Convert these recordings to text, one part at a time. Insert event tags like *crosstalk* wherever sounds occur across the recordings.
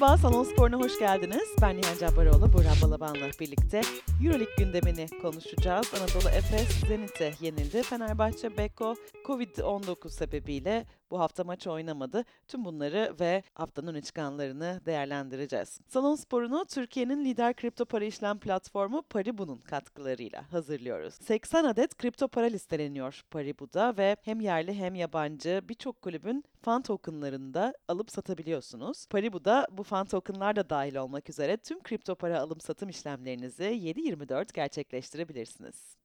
Merhaba, Salon Spor'una hoş geldiniz. Ben Nihan Cabbaroğlu, Burhan Balaban'la birlikte Euroleague gündemini konuşacağız. Anadolu Efes, Zenit'e yenildi. Fenerbahçe, Beko, Covid-19 sebebiyle bu hafta maç oynamadı. Tüm bunları ve haftanın öne çıkanlarını değerlendireceğiz. Salon Spor'unu Türkiye'nin lider kripto para işlem platformu Paribu'nun katkılarıyla hazırlıyoruz. 80 adet kripto para listeleniyor Paribu'da ve hem yerli hem yabancı birçok kulübün fan tokenlarını da alıp satabiliyorsunuz. Paribu'da bu fan tokenlar da dahil olmak üzere tüm kripto para alım satım işlemlerinizi 7/24 gerçekleştirebilirsiniz.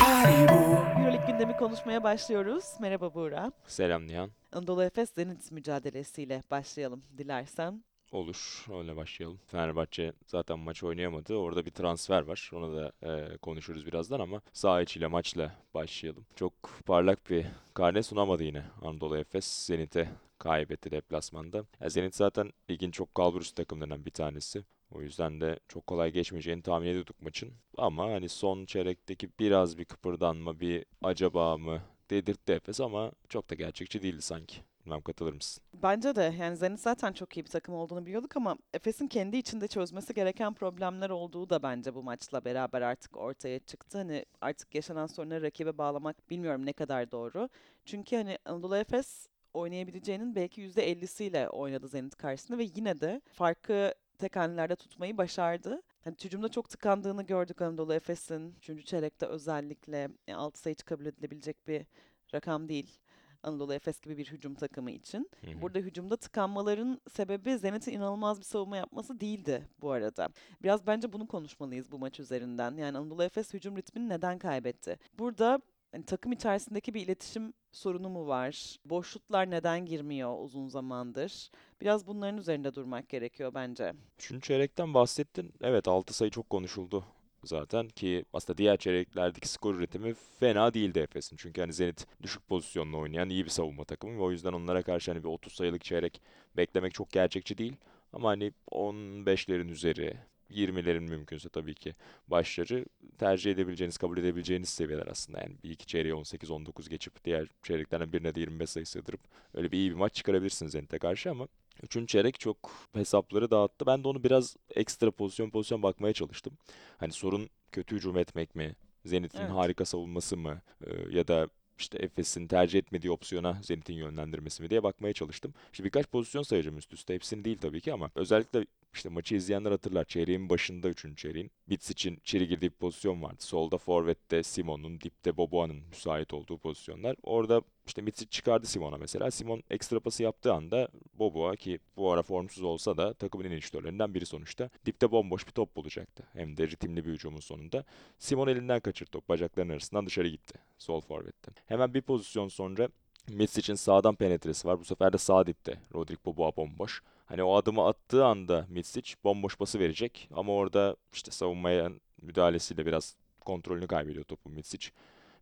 Euroleague gündemi konuşmaya başlıyoruz. Merhaba Buğra. Selam Nihan. Anadolu Efes Zenit mücadelesiyle başlayalım dilersen. Olur, öyle başlayalım. Fenerbahçe zaten maç oynayamadı. Orada bir transfer var. Onu da e, konuşuruz birazdan ama saha içiyle maçla başlayalım. Çok parlak bir karne sunamadı yine Anadolu Efes. Zenit'e kaybetti deplasmanda. Ya Zenit zaten ligin çok kalburüstü takımlarından bir tanesi. O yüzden de çok kolay geçmeyeceğini tahmin ediyorduk maçın. Ama hani son çeyrekteki biraz bir kıpırdanma, bir acaba mı dedirtti Efes ama çok da gerçekçi değildi sanki. Bilmem katılır mısın? Bence de yani Zenit zaten çok iyi bir takım olduğunu biliyorduk ama Efes'in kendi içinde çözmesi gereken problemler olduğu da bence bu maçla beraber artık ortaya çıktı. Hani artık yaşanan sorunları rakibe bağlamak bilmiyorum ne kadar doğru. Çünkü hani Anadolu Efes oynayabileceğinin belki %50'siyle oynadı Zenit karşısında ve yine de farkı tek hanelerde tutmayı başardı. Hani hücumda çok tıkandığını gördük Anadolu Efes'in. Üçüncü çeyrekte özellikle yani 6 sayı kabul edilebilecek bir rakam değil. Anadolu Efes gibi bir hücum takımı için. Hı hı. Burada hücumda tıkanmaların sebebi Zenit'in inanılmaz bir savunma yapması değildi bu arada. Biraz bence bunu konuşmalıyız bu maç üzerinden. Yani Anadolu Efes hücum ritmini neden kaybetti? Burada hani takım içerisindeki bir iletişim sorunu mu var? Boşluklar neden girmiyor uzun zamandır? Biraz bunların üzerinde durmak gerekiyor bence. Üçüncü çeyrekten bahsettin. Evet 6 sayı çok konuşuldu zaten ki aslında diğer çeyreklerdeki skor üretimi fena değildi Efes'in. Çünkü hani Zenit düşük pozisyonla oynayan iyi bir savunma takımı ve o yüzden onlara karşı hani bir 30 sayılık çeyrek beklemek çok gerçekçi değil. Ama hani 15'lerin üzeri, 20'lerin mümkünse tabii ki başları tercih edebileceğiniz, kabul edebileceğiniz seviyeler aslında. Yani bir iki çeyreğe 18-19 geçip diğer çeyreklerden birine de 25 sayı sığdırıp öyle bir iyi bir maç çıkarabilirsiniz Zenit'e karşı ama Üçüncü çeyrek çok hesapları dağıttı. Ben de onu biraz ekstra pozisyon pozisyon bakmaya çalıştım. Hani sorun kötü hücum etmek mi? Zenit'in Evet. harika savunması mı? Ee, ya da işte Efes'in tercih etmediği opsiyona Zenit'in yönlendirmesi mi diye bakmaya çalıştım. İşte birkaç pozisyon sayacağım üst üste. Hepsini değil tabii ki ama özellikle işte maçı izleyenler hatırlar. Çeyreğin başında üçüncü çeyreğin. Bits için içeri girdiği bir pozisyon vardı. Solda forvette Simon'un, dipte Boboa'nın müsait olduğu pozisyonlar. Orada işte Mitsic çıkardı Simon'a mesela. Simon ekstra pası yaptığı anda Boboa ki bu ara formsuz olsa da takımın en iyi şütörlerinden biri sonuçta. Dipte bomboş bir top bulacaktı. Hem de ritimli bir hücumun sonunda. Simon elinden kaçırdı top. Bacaklarının arasından dışarı gitti. Sol forvetten. Hemen bir pozisyon sonra Mitsic'in sağdan penetresi var. Bu sefer de sağ dipte. Rodrik Boboa bomboş. Hani o adımı attığı anda Mitsic bomboş pası verecek. Ama orada işte savunmaya müdahalesiyle biraz kontrolünü kaybediyor topu Mitsic.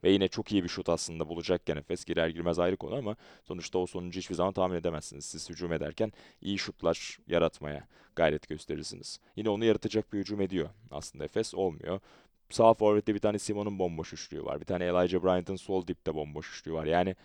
Ve yine çok iyi bir şut aslında bulacakken Efes girer girmez ayrı konu ama sonuçta o sonucu hiçbir zaman tahmin edemezsiniz. Siz hücum ederken iyi şutlar yaratmaya gayret gösterirsiniz. Yine onu yaratacak bir hücum ediyor. Aslında Efes olmuyor. Sağ forvette bir tane Simon'un bomboş üçlüğü var. Bir tane Elijah Bryant'ın sol dipte bomboş üçlüğü var. Yani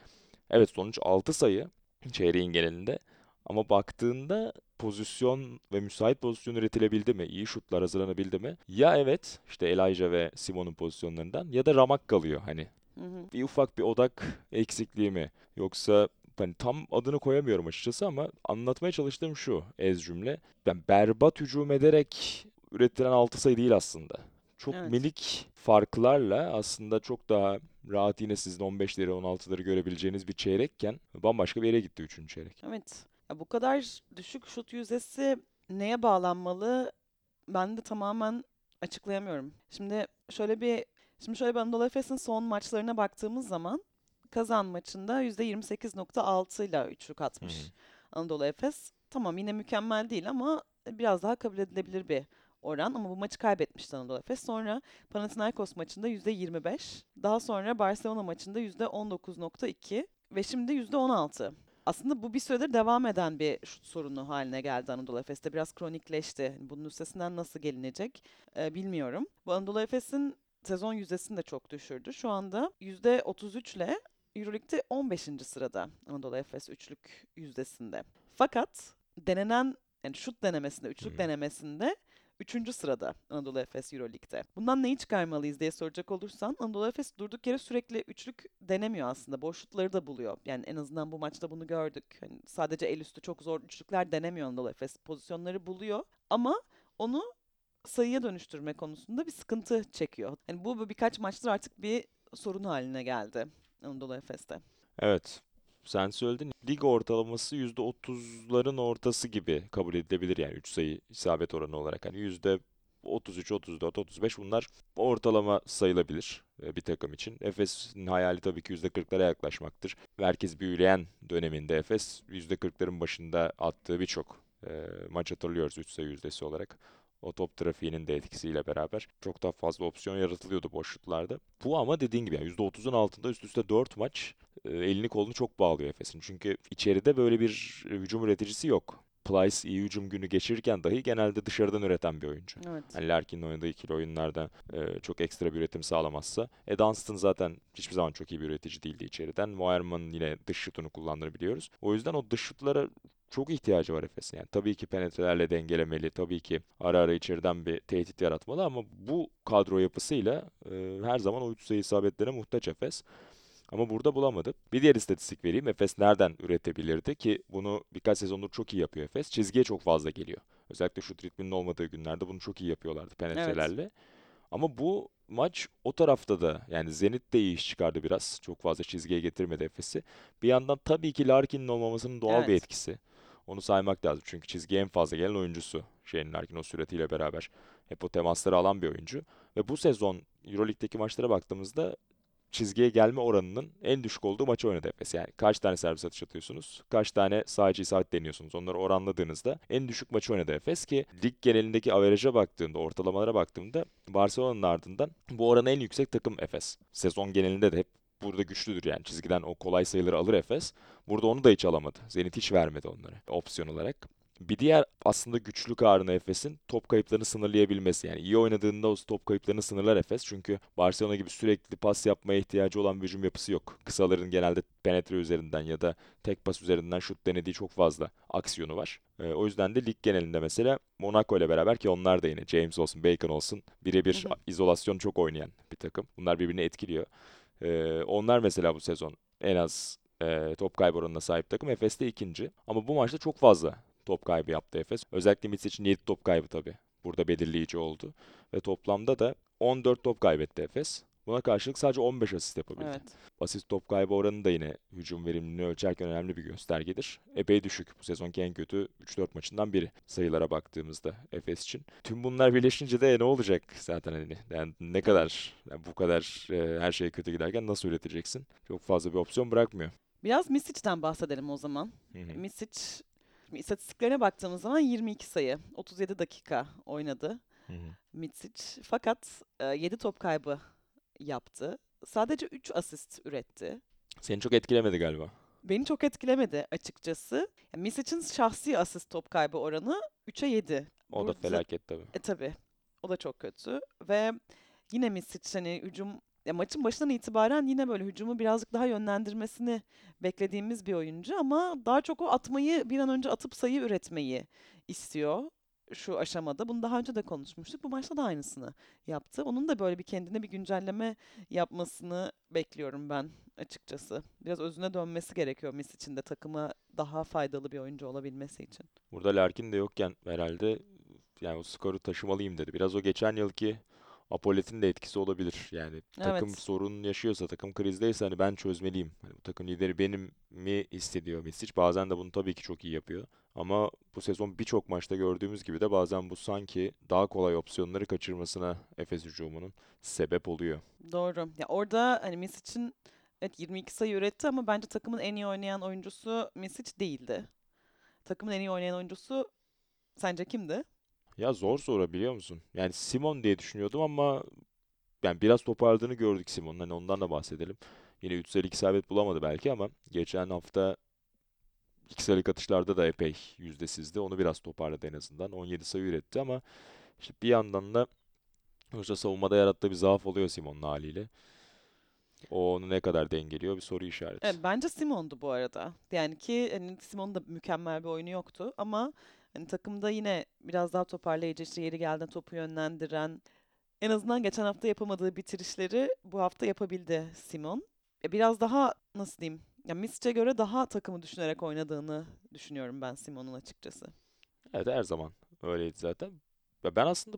evet sonuç 6 sayı çeyreğin genelinde. Ama baktığında pozisyon ve müsait pozisyon üretilebildi mi? İyi şutlar hazırlanabildi mi? Ya evet işte Elijah ve Simon'un pozisyonlarından ya da ramak kalıyor hani. Hı hı. Bir ufak bir odak eksikliği mi? Yoksa hani tam adını koyamıyorum açıkçası ama anlatmaya çalıştığım şu ez cümle. Yani berbat hücum ederek üretilen 6 sayı değil aslında. Çok Evet. minik farklarla aslında çok daha rahat yine sizin 15'leri 16'ları görebileceğiniz bir çeyrekken bambaşka bir yere gitti 3. çeyrek. Evet. Bu kadar düşük şut yüzdesi neye bağlanmalı? Ben de tamamen açıklayamıyorum. Şimdi şöyle bir şimdi şöyle bir Anadolu Efes'in son maçlarına baktığımız zaman Kazan maçında %28.6 ile üçlük atmış hı. Anadolu Efes. Tamam yine mükemmel değil ama biraz daha kabul edilebilir bir oran ama bu maçı kaybetmişti Anadolu Efes. Sonra Panathinaikos maçında %25, daha sonra Barcelona maçında %19.2 ve şimdi %16. Aslında bu bir süredir devam eden bir şut sorunu haline geldi Anadolu Efes'te. Biraz kronikleşti. Bunun üstesinden nasıl gelinecek e, bilmiyorum. Bu Anadolu Efes'in sezon yüzdesini de çok düşürdü. Şu anda %33 ile Euroleague'de 15. sırada Anadolu Efes üçlük yüzdesinde. Fakat denenen yani şut denemesinde, üçlük Hı. denemesinde üçüncü sırada Anadolu Efes Euroleague'de. Bundan neyi çıkarmalıyız diye soracak olursan Anadolu Efes durduk yere sürekli üçlük denemiyor aslında. Boş şutları da buluyor. Yani en azından bu maçta bunu gördük. Hani sadece el üstü çok zor üçlükler denemiyor Anadolu Efes. Pozisyonları buluyor ama onu sayıya dönüştürme konusunda bir sıkıntı çekiyor. Yani bu bu birkaç maçtır artık bir sorun haline geldi Anadolu Efes'te. Evet. Sen söyledin. Lig ortalaması %30'ların ortası gibi kabul edilebilir yani 3 sayı isabet oranı olarak. Hani %33, 34, 35 bunlar ortalama sayılabilir e, bir takım için. Efes'in hayali tabii ki %40'lara yaklaşmaktır. Merkez büyüleyen döneminde Efes %40'ların başında attığı birçok e, maç hatırlıyoruz 3 sayı yüzdesi olarak. O top trafiğinin de etkisiyle beraber çok daha fazla opsiyon yaratılıyordu boş şutlarda. Bu ama dediğin gibi yani %30'un altında üst üste 4 maç e, elini kolunu çok bağlıyor Efes'in. Çünkü içeride böyle bir e, hücum üreticisi yok. Plyce iyi hücum günü geçirirken dahi genelde dışarıdan üreten bir oyuncu. Evet. Hani Larkin'in oynadığı ikili oyunlarda e, çok ekstra bir üretim sağlamazsa. E Dunstan zaten hiçbir zaman çok iyi bir üretici değildi içeriden. Moerman'ın yine dış şutunu kullandığını biliyoruz. O yüzden o dış şutlara çok ihtiyacı var Efes'in. Yani tabii ki penetrelerle dengelemeli, tabii ki ara ara içeriden bir tehdit yaratmalı ama bu kadro yapısıyla e, her zaman o üç sayı isabetlerine muhtaç Efes. Ama burada bulamadı. Bir diğer istatistik vereyim. Efes nereden üretebilirdi ki bunu birkaç sezondur çok iyi yapıyor Efes. Çizgiye çok fazla geliyor. Özellikle şut ritminin olmadığı günlerde bunu çok iyi yapıyorlardı penetrelerle. Ama bu maç o tarafta da yani Zenit de iyi iş çıkardı biraz. Çok fazla çizgiye getirmedi Efes'i. Bir yandan tabii ki Larkin'in olmamasının doğal bir Evet. etkisi. Onu saymak lazım. Çünkü çizgiye en fazla gelen oyuncusu Shane Larkin o süratiyle beraber. Hep o temasları alan bir oyuncu. Ve bu sezon Euroleague'deki maçlara baktığımızda çizgiye gelme oranının en düşük olduğu maçı oynadı Efes. Yani kaç tane servis atış atıyorsunuz, kaç tane sadece isabet deniyorsunuz. Onları oranladığınızda en düşük maçı oynadı Efes ki lig genelindeki averaja baktığımda, ortalamalara baktığımda Barcelona'nın ardından bu oranı en yüksek takım Efes. Sezon genelinde de hep burada güçlüdür yani çizgiden o kolay sayıları alır Efes. Burada onu da hiç alamadı. Zenit hiç vermedi onları opsiyon olarak. Bir diğer aslında güçlü karnı Efes'in top kayıplarını sınırlayabilmesi. Yani iyi oynadığında o top kayıplarını sınırlar Efes. Çünkü Barcelona gibi sürekli pas yapmaya ihtiyacı olan bir hücum yapısı yok. Kısaların genelde penetre üzerinden ya da tek pas üzerinden şut denediği çok fazla aksiyonu var. Ee, o yüzden de lig genelinde mesela Monaco ile beraber ki onlar da yine James olsun, Bacon olsun birebir izolasyon çok oynayan bir takım. Bunlar birbirini etkiliyor. Ee, onlar mesela bu sezon en az e, top kaybı oranına sahip takım. Efes de ikinci. Ama bu maçta çok fazla top kaybı yaptı Efes. Özellikle Mitsic'in 7 top kaybı tabii. Burada belirleyici oldu. Ve toplamda da 14 top kaybetti Efes. Buna karşılık sadece 15 asist yapabildi. Evet. Asist top kaybı oranı da yine hücum verimliliğini ölçerken önemli bir göstergedir. Epey düşük. Bu sezonki en kötü 3-4 maçından biri sayılara baktığımızda Efes için. Tüm bunlar birleşince de ne olacak zaten hani yani ne kadar yani bu kadar e, her şey kötü giderken nasıl üreteceksin? Çok fazla bir opsiyon bırakmıyor. Biraz Misic'den bahsedelim o zaman. Hı hı. Misic istatistiklerine baktığımız zaman 22 sayı, 37 dakika oynadı Hı hı. Misic. Fakat 7 top kaybı yaptı. Sadece 3 asist üretti. Seni çok etkilemedi galiba. Beni çok etkilemedi açıkçası. Ya Misic'in şahsi asist top kaybı oranı 3'e 7. O da Burada- felaket tabii. E tabii. O da çok kötü. Ve yine Misic hani hücum ya maçın başından itibaren yine böyle hücumu birazcık daha yönlendirmesini beklediğimiz bir oyuncu ama daha çok o atmayı bir an önce atıp sayı üretmeyi istiyor şu aşamada. Bunu daha önce de konuşmuştuk. Bu maçta da aynısını yaptı. Onun da böyle bir kendine bir güncelleme yapmasını bekliyorum ben açıkçası. Biraz özüne dönmesi gerekiyor Misic'in de takıma daha faydalı bir oyuncu olabilmesi için. Burada Larkin de yokken herhalde yani o skoru taşımalıyım dedi. Biraz o geçen yılki Apolet'in de etkisi olabilir. Yani takım Evet. sorun yaşıyorsa, takım krizdeyse hani ben çözmeliyim. Hani bu takım lideri benim mi hissediyor Misic. Bazen de bunu tabii ki çok iyi yapıyor. Ama bu sezon birçok maçta gördüğümüz gibi de bazen bu sanki daha kolay opsiyonları kaçırmasına Efes hücumunun sebep oluyor. Doğru. Ya orada hani Misic'in evet 22 sayı üretti ama bence takımın en iyi oynayan oyuncusu Misic değildi. Takımın en iyi oynayan oyuncusu sence kimdi? Ya zor soru biliyor musun? Yani Simon diye düşünüyordum ama yani biraz toparladığını gördük Simon'un. Hani ondan da bahsedelim. Yine 3 sayılık isabet bulamadı belki ama geçen hafta 2 sayılık atışlarda da epey yüzdesizdi. Onu biraz toparladı en azından. 17 sayı üretti ama işte bir yandan da sonuçta savunmada yarattığı bir zaaf oluyor Simon'un haliyle. O onu ne kadar dengeliyor bir soru işareti. Evet, bence Simon'du bu arada. Yani ki hani Simon'un da mükemmel bir oyunu yoktu ama hani takımda yine biraz daha toparlayıcı işte yeri geldiğinde topu yönlendiren en azından geçen hafta yapamadığı bitirişleri bu hafta yapabildi Simon. E, Biraz daha nasıl diyeyim? Ya Misic'e göre daha takımı düşünerek oynadığını düşünüyorum ben Simon'un açıkçası. Evet her zaman öyleydi zaten. Ve ben aslında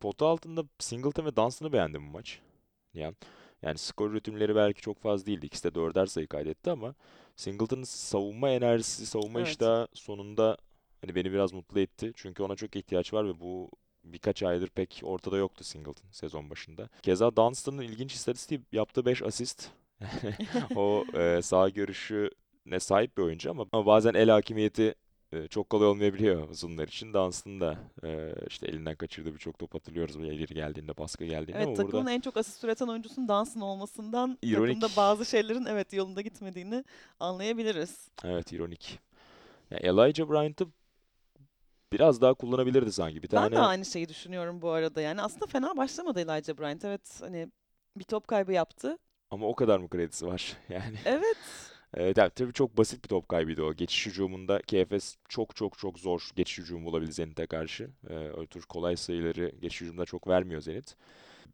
pota altında Singleton ve Dunstan'ı beğendim bu maç. Yani, yani skor üretimleri belki çok fazla değildi. İkisi de dörder sayı kaydetti ama Singleton'ın savunma enerjisi, savunma Evet. iştahı sonunda hani beni biraz mutlu etti. Çünkü ona çok ihtiyaç var ve bu birkaç aydır pek ortada yoktu Singleton sezon başında. Keza Dunstan'ın ilginç istatistiği yaptığı 5 asist. *laughs* O e, sağ görüşüne sahip bir oyuncu ama, ama bazen el hakimiyeti e, çok kolay olmayabiliyor uzunlar için. Dunstan da e, işte elinden kaçırdığı birçok top hatırlıyoruz böyle ileri geldiğinde, baskı geldiğinde Evet ama takımın burada en çok asist üreten oyuncusunun Dansın olmasından İronik. takımda bazı şeylerin evet yolunda gitmediğini anlayabiliriz. evet ironik. Ya Elijah Bryant'ı biraz daha kullanabilirdi sanki. Bir Ben tane de aynı şeyi düşünüyorum bu arada. Yani aslında fena başlamadı Elijah Bryant. Evet hani bir top kaybı yaptı. Ama o kadar mı kredisi var? *laughs* Yani Evet. Evet, yani tabii çok basit bir top kaybıydı o. Geçiş hücumunda KFS çok çok çok zor geçiş hücumu bulabildi Zenit'e karşı. Ee, öyle tür kolay sayıları geçiş hücumda çok vermiyor Zenit.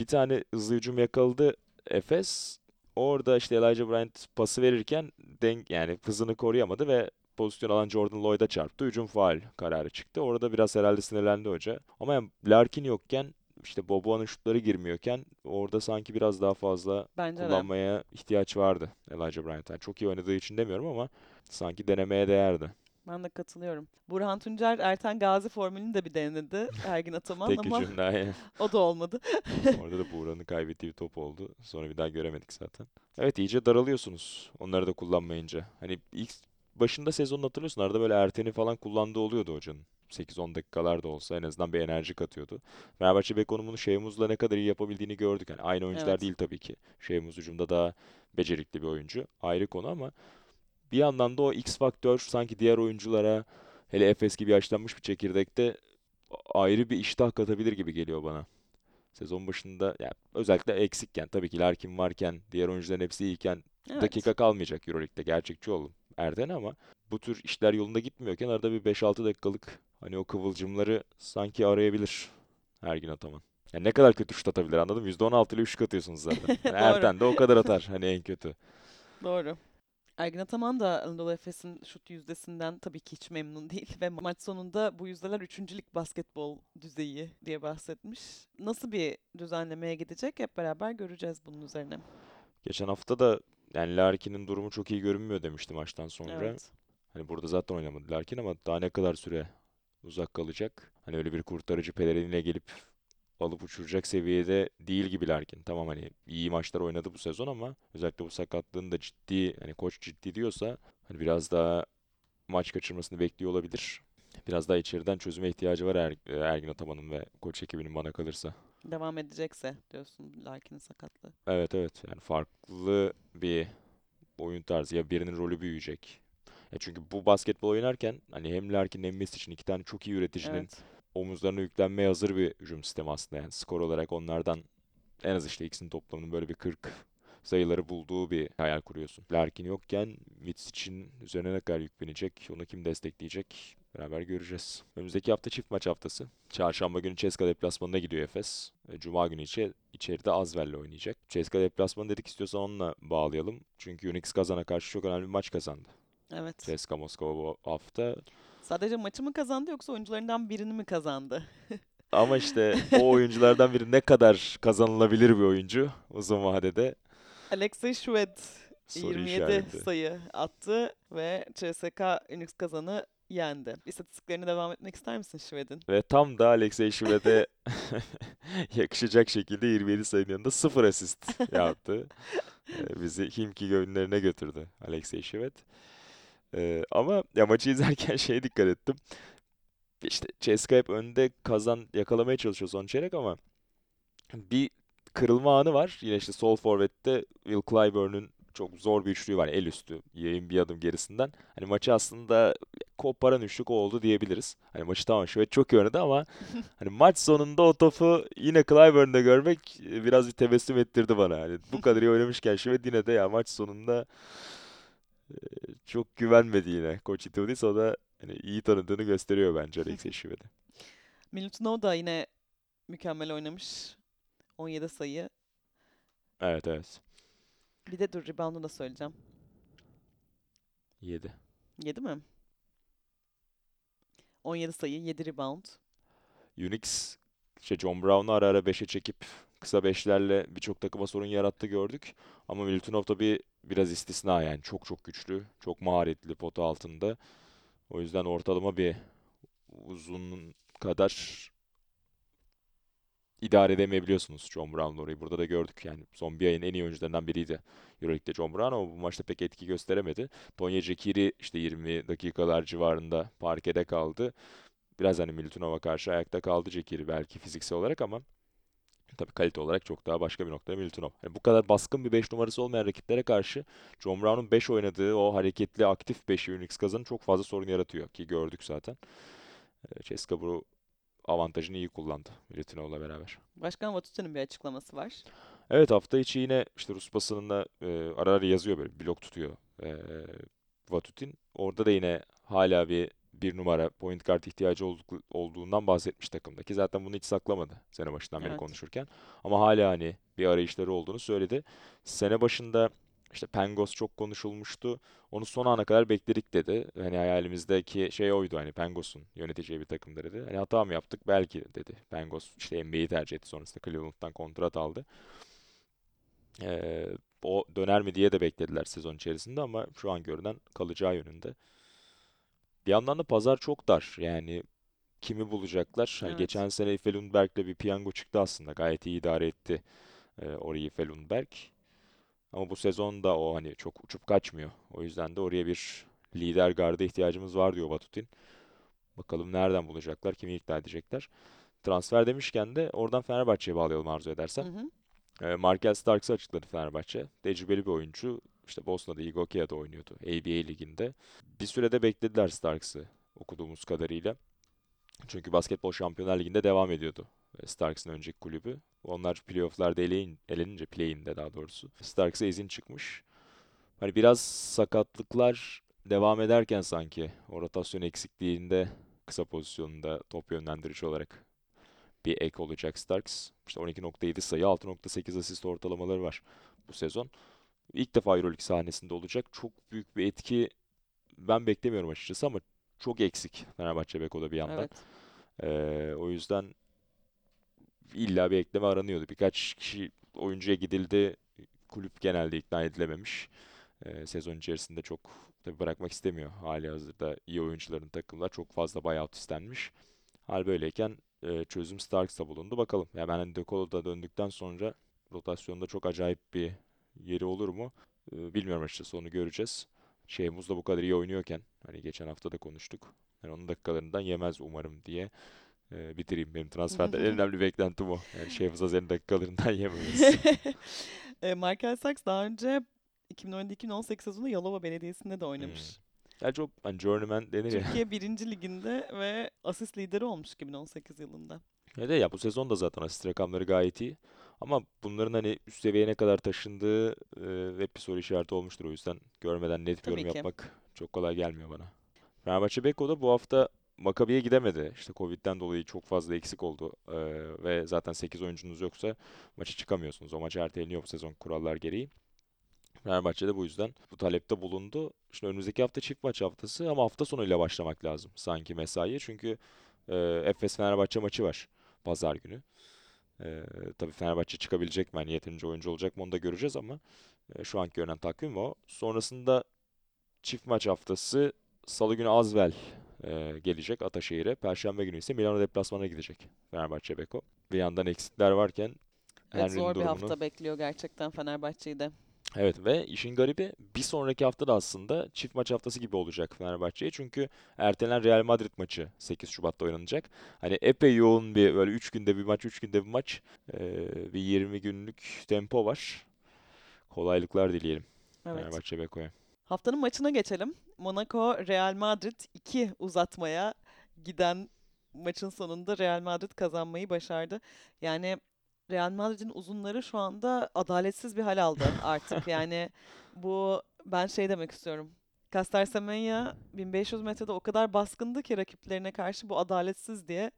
Bir tane hızlı hücum yakaladı Efes. Orada işte Elijah Bryant pası verirken denk yani hızını koruyamadı ve pozisyon alan Jordan Lloyd'a çarptı. Hücum faul kararı çıktı. Orada biraz herhalde sinirlendi hoca. Ama yani Larkin yokken işte Boboa'nın şutları girmiyorken orada sanki biraz daha fazla Bence de. kullanmaya ihtiyaç vardı Elijah Bryant'a. Yani çok iyi oynadığı için demiyorum ama sanki denemeye değerdi. Ben de katılıyorum. Burhan Tuncer, Erten Gazi formülünü de bir denedi Ergin Ataman *laughs* Tek ama iyi. *laughs* o da olmadı. *laughs* Orada da Buğra'nın kaybettiği bir top oldu. Sonra bir daha göremedik zaten. Evet iyice daralıyorsunuz onları da kullanmayınca. Hani ilk başında sezonun hatırlıyorsun arada böyle Erten'i falan kullandığı oluyordu hocanın. 8-10 dakikalar da olsa en azından bir enerji katıyordu. Fenerbahçe bek konumunu Şeyhmuz'la ne kadar iyi yapabildiğini gördük. Yani aynı oyuncular Evet. değil tabii ki. Şeyhmuz hücumda daha becerikli bir oyuncu. Ayrı konu ama bir yandan da o X faktör sanki diğer oyunculara hele Efes gibi yaşlanmış bir çekirdekte ayrı bir iştah katabilir gibi geliyor bana. Sezon başında yani özellikle eksikken tabii ki Larkin varken diğer oyuncuların hepsi iyiyken Evet. dakika kalmayacak Euroleague'de gerçekçi olalım Erden ama bu tür işler yolunda gitmiyorken arada bir 5-6 dakikalık hani o kıvılcımları sanki arayabilir Ergin Ataman. Yani ne kadar kötü şut atabilir anladın mı? %16 ile üçlük atıyorsunuz zaten. *laughs* Yani. Erden de o kadar atar hani en kötü. Doğru. Ergin Ataman da Anadolu Efes'in şut yüzdesinden tabii ki hiç memnun değil ve maç sonunda bu yüzdeler üçüncülük basketbol düzeyi diye bahsetmiş. Nasıl bir düzenlemeye gidecek hep beraber göreceğiz bunun üzerine. Geçen hafta da yani Larkin'in durumu çok iyi görünmüyor demişti maçtan sonra. Evet. Hani burada zaten oynamadı Larkin ama daha ne kadar süre uzak kalacak? Hani öyle bir kurtarıcı peleriniyle gelip alıp uçuracak seviyede değil gibi Larkin. Tamam hani iyi maçlar oynadı bu sezon ama özellikle bu sakatlığın da ciddi hani koç ciddi diyorsa hani biraz daha maç kaçırmasını bekliyor olabilir. Biraz daha içeriden çözüme ihtiyacı var Er- Ergin Ataman'ın ve koç ekibinin bana kalırsa. Devam edecekse diyorsun Larkin'in sakatlığı. Evet evet yani farklı bir oyun tarzı ya birinin rolü büyüyecek. Ya çünkü bu basketbol oynarken hani hem Larkin hem Messi için iki tane çok iyi üreticinin Evet. omuzlarına yüklenmeye hazır bir hücum sistemi aslında yani skor olarak onlardan en az işte ikisinin toplamının böyle bir 40 sayıları bulduğu bir hayal kuruyorsun. Larkin yokken için üzerine ne kadar yük binecek, onu kim destekleyecek beraber göreceğiz. Önümüzdeki hafta çift maç haftası. Çarşamba günü Ceska deplasmanına gidiyor Efes. E, Cuma günü içe, içeride Azvel'le oynayacak. Ceska deplasmanı dedik istiyorsan onunla bağlayalım. Çünkü Unix Kazan'a karşı çok önemli bir maç kazandı. Evet. Ceska Moskova bu hafta. Sadece maçı mı kazandı yoksa oyuncularından birini mi kazandı? *laughs* Ama işte o oyunculardan biri ne kadar kazanılabilir bir oyuncu uzun vadede Alexei Şved soru 27 işareti. sayı attı ve CSK Unix kazanı yendi. İstatistiklerine devam etmek ister misin Şved'in? Ve tam da Alexey Şved'e *laughs* yakışacak şekilde 27 sayının yanında 0 asist *laughs* yaptı. Ee, bizi Himki gönüllerine götürdü Alexey Şved. Ee, ama ya maçı izlerken *laughs* şeye dikkat ettim. İşte CSKA hep önde kazan yakalamaya çalışıyor son çeyrek ama bir kırılma anı var. Yine işte sol forvette Will Clyburn'un çok zor bir üçlüğü var. El üstü. Yayın bir adım gerisinden. Hani maçı aslında koparan üçlük o oldu diyebiliriz. Hani maçı tamam şöyle çok iyi oynadı ama *laughs* hani maç sonunda o topu yine Clyburn'da görmek biraz bir tebessüm ettirdi bana. Hani bu kadar iyi oynamışken Şivet yine de ya maç sonunda çok güvenmedi yine. Koç Itoudis o da hani iyi tanıdığını gösteriyor bence Alexey Şivet'i. Milutinov da yine mükemmel oynamış. 17 sayı. Evet evet. Bir de dur rebound'u da söyleyeceğim. 7. 7 mi? 17 sayı, 7 rebound. Unix işte John Brown'u ara ara 5'e çekip kısa beşlerle birçok takıma sorun yarattı gördük. Ama Milutinov tabii biraz istisna yani çok çok güçlü, çok maharetli pota altında. O yüzden ortalama bir uzun kadar idare edemeyebiliyorsunuz John Brown'la orayı. Burada da gördük yani son bir ayın en iyi oyuncularından biriydi Euroleague'de John Brown ama bu maçta pek etki gösteremedi. Tonya Cekiri işte 20 dakikalar civarında parkede kaldı. Biraz hani Milutinov'a karşı ayakta kaldı Cekiri belki fiziksel olarak ama tabii kalite olarak çok daha başka bir noktada Milutinov. Yani bu kadar baskın bir 5 numarası olmayan rakiplere karşı John Brown'un 5 oynadığı o hareketli aktif 5'i Unix kazanı çok fazla sorun yaratıyor ki gördük zaten. Ee, Ceska bu avantajını iyi kullandı Milutinov'la beraber. Başkan Vatutin'in bir açıklaması var. Evet hafta içi yine işte Rus basınında e, ara ara yazıyor böyle blok tutuyor e, Vatutin. Orada da yine hala bir bir numara point guard ihtiyacı olduk, olduğundan bahsetmiş takımdaki. Zaten bunu hiç saklamadı sene başından beri Evet. konuşurken. Ama hala hani bir arayışları olduğunu söyledi. Sene başında işte Pengos çok konuşulmuştu. Onu son ana kadar bekledik dedi. Hani hayalimizdeki şey oydu hani Pengos'un yöneteceği bir takımda dedi. Hani hata mı yaptık? Belki dedi. Pengos işte NBA'yi tercih etti sonrasında Cleveland'dan kontrat aldı. Ee, o döner mi diye de beklediler sezon içerisinde ama şu an görünen kalacağı yönünde. Bir yandan da pazar çok dar. Yani kimi bulacaklar? Hani Evet. geçen sene Efe Lundberg'le bir piyango çıktı aslında. Gayet iyi idare etti e, orayı Efe Lundberg. Ama bu sezon da o hani çok uçup kaçmıyor. O yüzden de oraya bir lider garda ihtiyacımız var diyor Vatutin. Bakalım nereden bulacaklar, kimi ikna edecekler. Transfer demişken de oradan Fenerbahçe'ye bağlayalım arzu edersen. Hı. E, Markel Starks'ı açıkladı Fenerbahçe. Tecrübeli bir oyuncu. İşte Bosna'da Igokia'da oynuyordu. ABA liginde. Bir sürede beklediler Starks'ı okuduğumuz kadarıyla. Çünkü Basketbol Şampiyonlar Ligi'nde devam ediyordu. e, Starks'ın önceki kulübü. Onlar playoff'larda eleyin, elenince play-in'de daha doğrusu. Starks'a izin çıkmış. Hani biraz sakatlıklar devam ederken sanki o rotasyon eksikliğinde kısa pozisyonunda top yönlendirici olarak bir ek olacak Starks. İşte 12.7 sayı, 6.8 asist ortalamaları var bu sezon. İlk defa Euroleague sahnesinde olacak. Çok büyük bir etki ben beklemiyorum açıkçası ama çok eksik Fenerbahçe Beko'da bir yandan. Evet. Ee, o yüzden illa bir ekleme aranıyordu. Birkaç kişi oyuncuya gidildi. Kulüp genelde ikna edilememiş. Ee, sezon içerisinde çok tabii bırakmak istemiyor. Hali hazırda iyi oyuncuların takımlar çok fazla buyout istenmiş. Hal böyleyken e, çözüm Starks'ta bulundu. Bakalım. Ya ben hani De döndükten sonra rotasyonda çok acayip bir yeri olur mu? Ee, bilmiyorum açıkçası onu göreceğiz. Şeyhmuz da bu kadar iyi oynuyorken hani geçen hafta da konuştuk. Yani onun dakikalarından yemez umarım diye e, bitireyim. Benim transferde *laughs* en önemli beklentim o. Yani Şeyhmuz Azer'in dakikalarından yememesi. *laughs* e, Markel Sachs daha önce 2017-2018 sezonunda Yalova Belediyesi'nde de oynamış. Hmm. Yani çok hani journeyman denir ya. Türkiye *laughs* birinci liginde ve asist lideri olmuş 2018 yılında. De ya bu sezon da zaten asist rakamları gayet iyi. Ama bunların hani üst seviyeye ne kadar taşındığı e, hep bir soru işareti olmuştur. O yüzden görmeden net Tabii yorum ki. yapmak çok kolay gelmiyor bana. Fenerbahçe Beko da bu hafta Makabi'ye gidemedi. İşte Covid'den dolayı çok fazla eksik oldu. E, ve zaten 8 oyuncunuz yoksa maça çıkamıyorsunuz. O maç erteleniyor bu sezon kurallar gereği. Fenerbahçe de bu yüzden bu talepte bulundu. Şimdi önümüzdeki hafta çift maç haftası ama hafta sonuyla başlamak lazım sanki mesaiye. Çünkü e, Efes Fenerbahçe maçı var pazar günü. E, tabii Fenerbahçe çıkabilecek mi? Yani yeterince oyuncu olacak mı onu da göreceğiz ama e, şu anki görünen takvim o. Sonrasında çift maç haftası Salı günü Azvel e, gelecek Ataşehir'e. Perşembe günü ise Milano deplasmana gidecek Fenerbahçe Beko. Bir yandan eksikler varken Evet, Henry'nin zor bir durumunu hafta bekliyor gerçekten Fenerbahçe'yi de. Evet ve işin garibi bir sonraki hafta da aslında çift maç haftası gibi olacak Fenerbahçe'ye. Çünkü ertelenen Real Madrid maçı 8 Şubat'ta oynanacak. Hani epey yoğun bir böyle 3 günde bir maç, 3 günde bir maç. Ee, bir 20 günlük tempo var. Kolaylıklar dileyelim. Evet. Fenerbahçe Beko'ya. Haftanın maçına geçelim. Monaco Real Madrid 2 uzatmaya giden maçın sonunda Real Madrid kazanmayı başardı. Yani Real Madrid'in uzunları şu anda adaletsiz bir hal aldı artık. *laughs* Yani bu ben şey demek istiyorum. Caster Semenya 1500 metrede o kadar baskındı ki rakiplerine karşı bu adaletsiz diye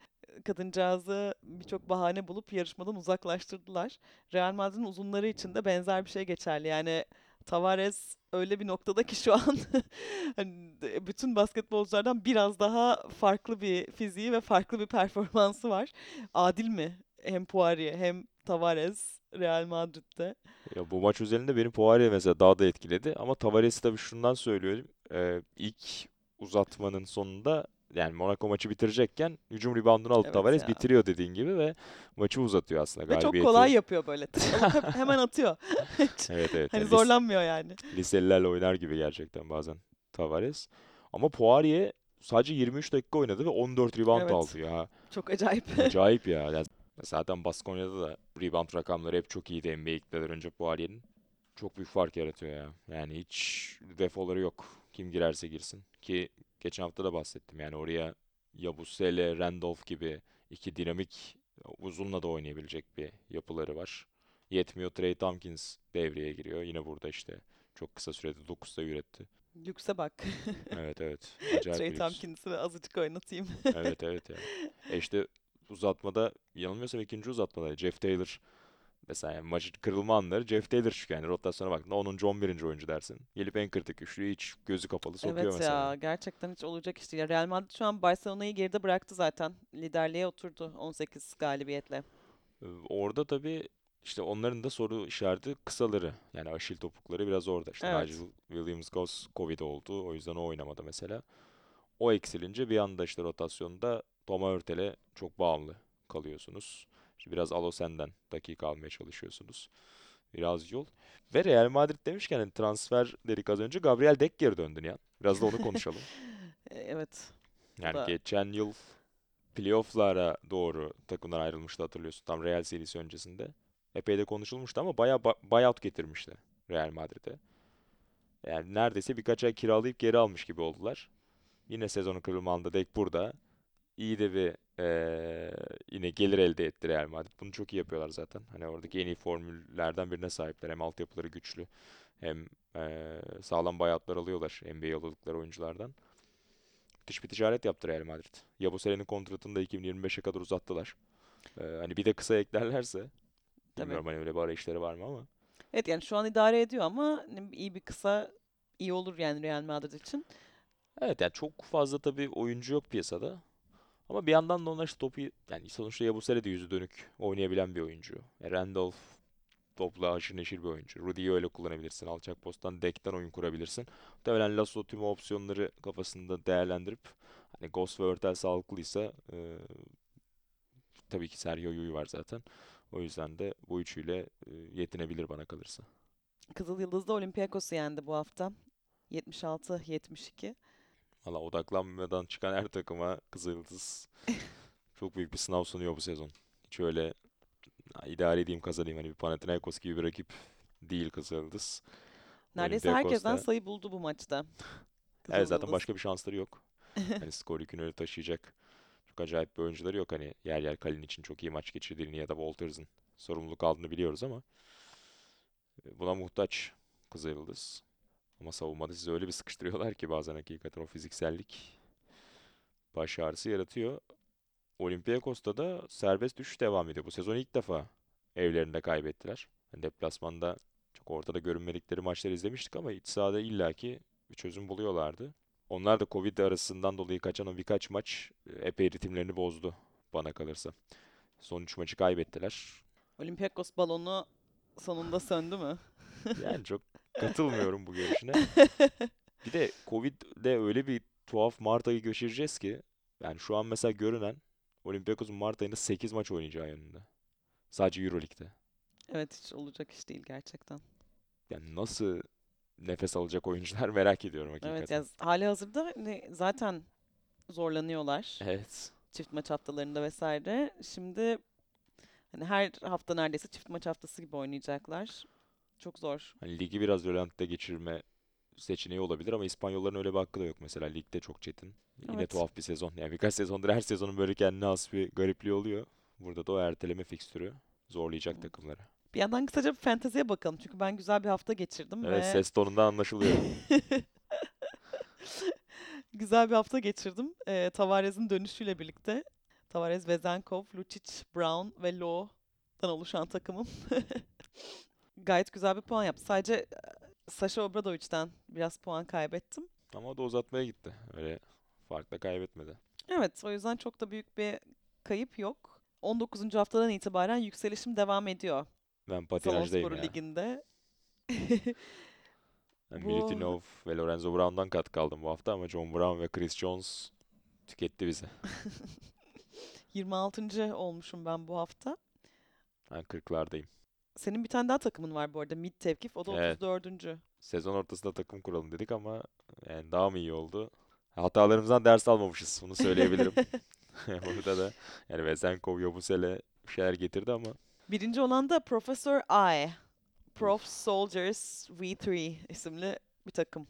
kadıncağızı birçok bahane bulup yarışmadan uzaklaştırdılar. Real Madrid'in uzunları için de benzer bir şey geçerli. Yani Tavares öyle bir noktada ki şu an *laughs* hani bütün basketbolculardan biraz daha farklı bir fiziği ve farklı bir performansı var. Adil mi? Hem Poirier hem Tavares Real Madrid'de. Ya bu maç özelinde beni Poirier mesela daha da etkiledi. Ama Tavares'i tabii şundan söylüyorum. Ee, ilk uzatmanın sonunda yani Monaco maçı bitirecekken hücum reboundunu alıp Evet Tavares ya. bitiriyor dediğin gibi ve maçı uzatıyor aslında Ve çok galibiyeti. kolay yapıyor böyle. *laughs* Hemen atıyor. Evet evet. *laughs* hani yani zorlanmıyor yani. liselilerle oynar gibi gerçekten bazen Tavares. Ama Poirier sadece 23 dakika oynadı ve 14 rebound Evet. aldı ya. Çok acayip. Acayip ya. Yani zaten Baskonya'da da rebound rakamları hep çok iyiydi NBA ilklerden önce Poirier'in. Çok büyük fark yaratıyor ya. Yani hiç defoları yok. Kim girerse girsin. Ki geçen hafta da bahsettim. Yani oraya Yabusele, Randolph gibi iki dinamik uzunla da oynayabilecek bir yapıları var. Yetmiyor Trey Tompkins devreye giriyor. Yine burada işte çok kısa sürede 9 sayı üretti. Lükse bak. Evet evet. *laughs* Acayip Trey. Tompkins'i azıcık oynatayım. Evet evet ya. E işte uzatmada yanılmıyorsam ikinci uzatmada Jeff Taylor mesela yani maçın kırılma anları Jeff Taylor çıkıyor yani rotasyona baktığında 10. 11. oyuncu dersin. Gelip en kritik üçlüyü hiç gözü kapalı sokuyor Evet mesela. ya gerçekten hiç olacak iş değil. Real Madrid şu an Barcelona'yı geride bıraktı zaten. Liderliğe oturdu 18 galibiyetle. Ee, Orada tabii işte onların da soru işareti kısaları. Yani aşil topukları biraz orada. İşte Evet. Nigel Williams-Goss Covid oldu. O yüzden o oynamadı mesela. O eksilince bir anda işte rotasyonda Toma Hörtel'e çok bağımlı kalıyorsunuz. İşte biraz Alosen'den dakika almaya çalışıyorsunuz. Biraz yol. Ve Real Madrid demişken hani transfer dedik az önce Gabriel Deck geri döndü ya. Biraz da onu konuşalım. *laughs* Evet. Yani da- geçen yıl playoff'lara doğru takımdan ayrılmıştı hatırlıyorsun tam Real serisi öncesinde. Epey de konuşulmuştu ama bayağı ba- buyout getirmişti Real Madrid'e. Yani neredeyse birkaç ay kiralayıp geri almış gibi oldular. Yine sezonun kırılma anında Dek burada. İyi de bir eee, yine gelir elde etti Real Madrid. Bunu çok iyi yapıyorlar zaten. Hani oradaki en iyi formüllerden birine sahipler. Hem altyapıları güçlü hem eee, sağlam buyoutlar alıyorlar NBA aldıkları oyunculardan. Müthiş bir ticaret yaptı Real Madrid. Yabuse'nin kontratını da 2025'e kadar uzattılar. Ee, hani bir de kısa eklerlerse Tabii. bilmiyorum hani öyle bir arayışları var mı ama Evet yani şu an idare ediyor ama hani iyi bir kısa iyi olur yani Real Madrid için. evet yani çok fazla tabii oyuncu yok piyasada. Ama bir yandan da onlar işte topu yani sonuçta Yabusele de yüzü dönük oynayabilen bir oyuncu. E, Randolph topla haşır neşir bir oyuncu. Rudy'yi öyle kullanabilirsin. Alçak posttan, dekten oyun kurabilirsin. Muhtemelen Lasso tüm opsiyonları kafasında değerlendirip hani Ghost ve Örtel sağlıklıysa e, tabii ki Sergio Llull var zaten. O yüzden de bu üçüyle e, yetinebilir bana kalırsa. Kızıl Yıldız da Olympiakos'u yendi bu hafta. 76-72. Valla odaklanmadan çıkan her takıma Kızıldız çok büyük bir sınav sunuyor bu sezon. Hiç öyle "Ha, idare edeyim kazanayım hani bir Panathinaikos gibi bir rakip değil Kızıldız. Neredeyse herkesten sayı buldu bu maçta. *laughs* Evet zaten başka bir şansları yok. *laughs* Hani skor yükünü öyle taşıyacak çok acayip bir oyuncuları yok. Hani yer yer Kalin için çok iyi maç geçirdiğini ya da Walters'ın sorumluluk aldığını biliyoruz ama e, buna muhtaç Kızıldız. Ama savunmada sizi öyle bir sıkıştırıyorlar ki bazen hakikaten o fiziksellik baş ağrısı yaratıyor. Olympiakos'ta da serbest düşüş devam ediyor. Bu sezon ilk defa evlerinde kaybettiler. Yani deplasmanda çok ortada görünmedikleri maçları izlemiştik ama iç sahada illaki bir çözüm buluyorlardı. Onlar da Covid arasından dolayı kaçan o birkaç maç e, epey ritimlerini bozdu bana kalırsa. Son 3 maçı kaybettiler. Olympiakos balonu sonunda söndü mü? Yani çok katılmıyorum bu görüşüne. *laughs* Bir de Covid'de öyle bir tuhaf Mart ayı geçireceğiz ki yani şu an mesela görünen Olympiakos'un Mart ayında 8 maç oynayacağı yönünde. Sadece Euroleague'de. Evet hiç olacak iş değil gerçekten. Yani nasıl nefes alacak oyuncular *laughs* merak ediyorum Evet hakikaten. ya hali hazırda zaten zorlanıyorlar. Evet. çift maç haftalarında vesaire. Şimdi hani her hafta neredeyse çift maç haftası gibi oynayacaklar. Çok zor. Hani ligi biraz rölantide geçirme seçeneği olabilir ama İspanyolların öyle bir hakkı da yok mesela. Ligde çok çetin. Yine Evet. tuhaf bir sezon. Yani birkaç sezondur her sezonun böyle kendine has bir garipliği oluyor. Burada da o erteleme fikstürü zorlayacak takımları. Bir yandan kısaca bir fanteziye bakalım. Çünkü ben güzel bir hafta geçirdim Evet ve ses tonundan anlaşılıyor. *laughs* güzel bir hafta geçirdim. Ee, Tavares'in dönüşüyle birlikte. Tavares, Vezenkov, Lucic, Brown ve Lowe'dan oluşan takımım. *laughs* Gayet güzel bir puan yaptı. Sadece e, Sasha Obradovic'den biraz puan kaybettim. Ama o da uzatmaya gitti. Öyle farkla kaybetmedi. Evet, o yüzden çok da büyük bir kayıp yok. 19. haftadan itibaren yükselişim devam ediyor Ben patinajdayım ya. Ligi'nde. Ben Bu- Milutinov ve Lorenzo Brown'dan kat kaldım bu hafta ama John Brown ve Chris Jones tüketti bizi. *laughs* 26. olmuşum ben bu hafta. Ben 40'lardayım. Senin bir tane daha takımın var bu arada. Mid Tevkif. O da Evet. 34. Sezon ortasında takım kuralım dedik ama yani daha mı iyi oldu? Hatalarımızdan ders almamışız. Bunu söyleyebilirim. *laughs* *laughs* Burada da yani Vesenkov, Yobusele bir şeyler getirdi ama Birinci olan da Professor I. Prof Soldiers V3 isimli bir takım.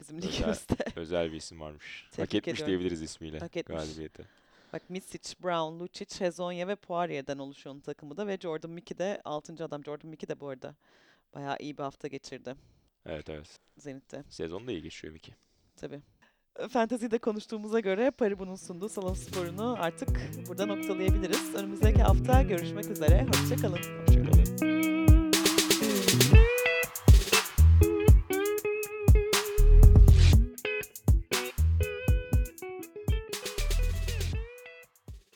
Bizim Özel. ligimizde. özel bir isim varmış. Hak Tebrik etmiş ediyorum. diyebiliriz ismiyle Hak etmiş. galibiyeti. Bak Misic, Brown, Lucic, Hezonya ve Poirier'den oluşuyor onun takımı da ve Jordan Mickey de 6. adam. Jordan Mickey de bu arada bayağı iyi bir hafta geçirdi Evet evet. Zenit'te. Sezon da iyi geçiyor Vicky. Tabii. Fantezi'de konuştuğumuza göre Paribu'nun sunduğu salon sporunu artık burada noktalayabiliriz. Önümüzdeki hafta görüşmek üzere. Hoşçakalın.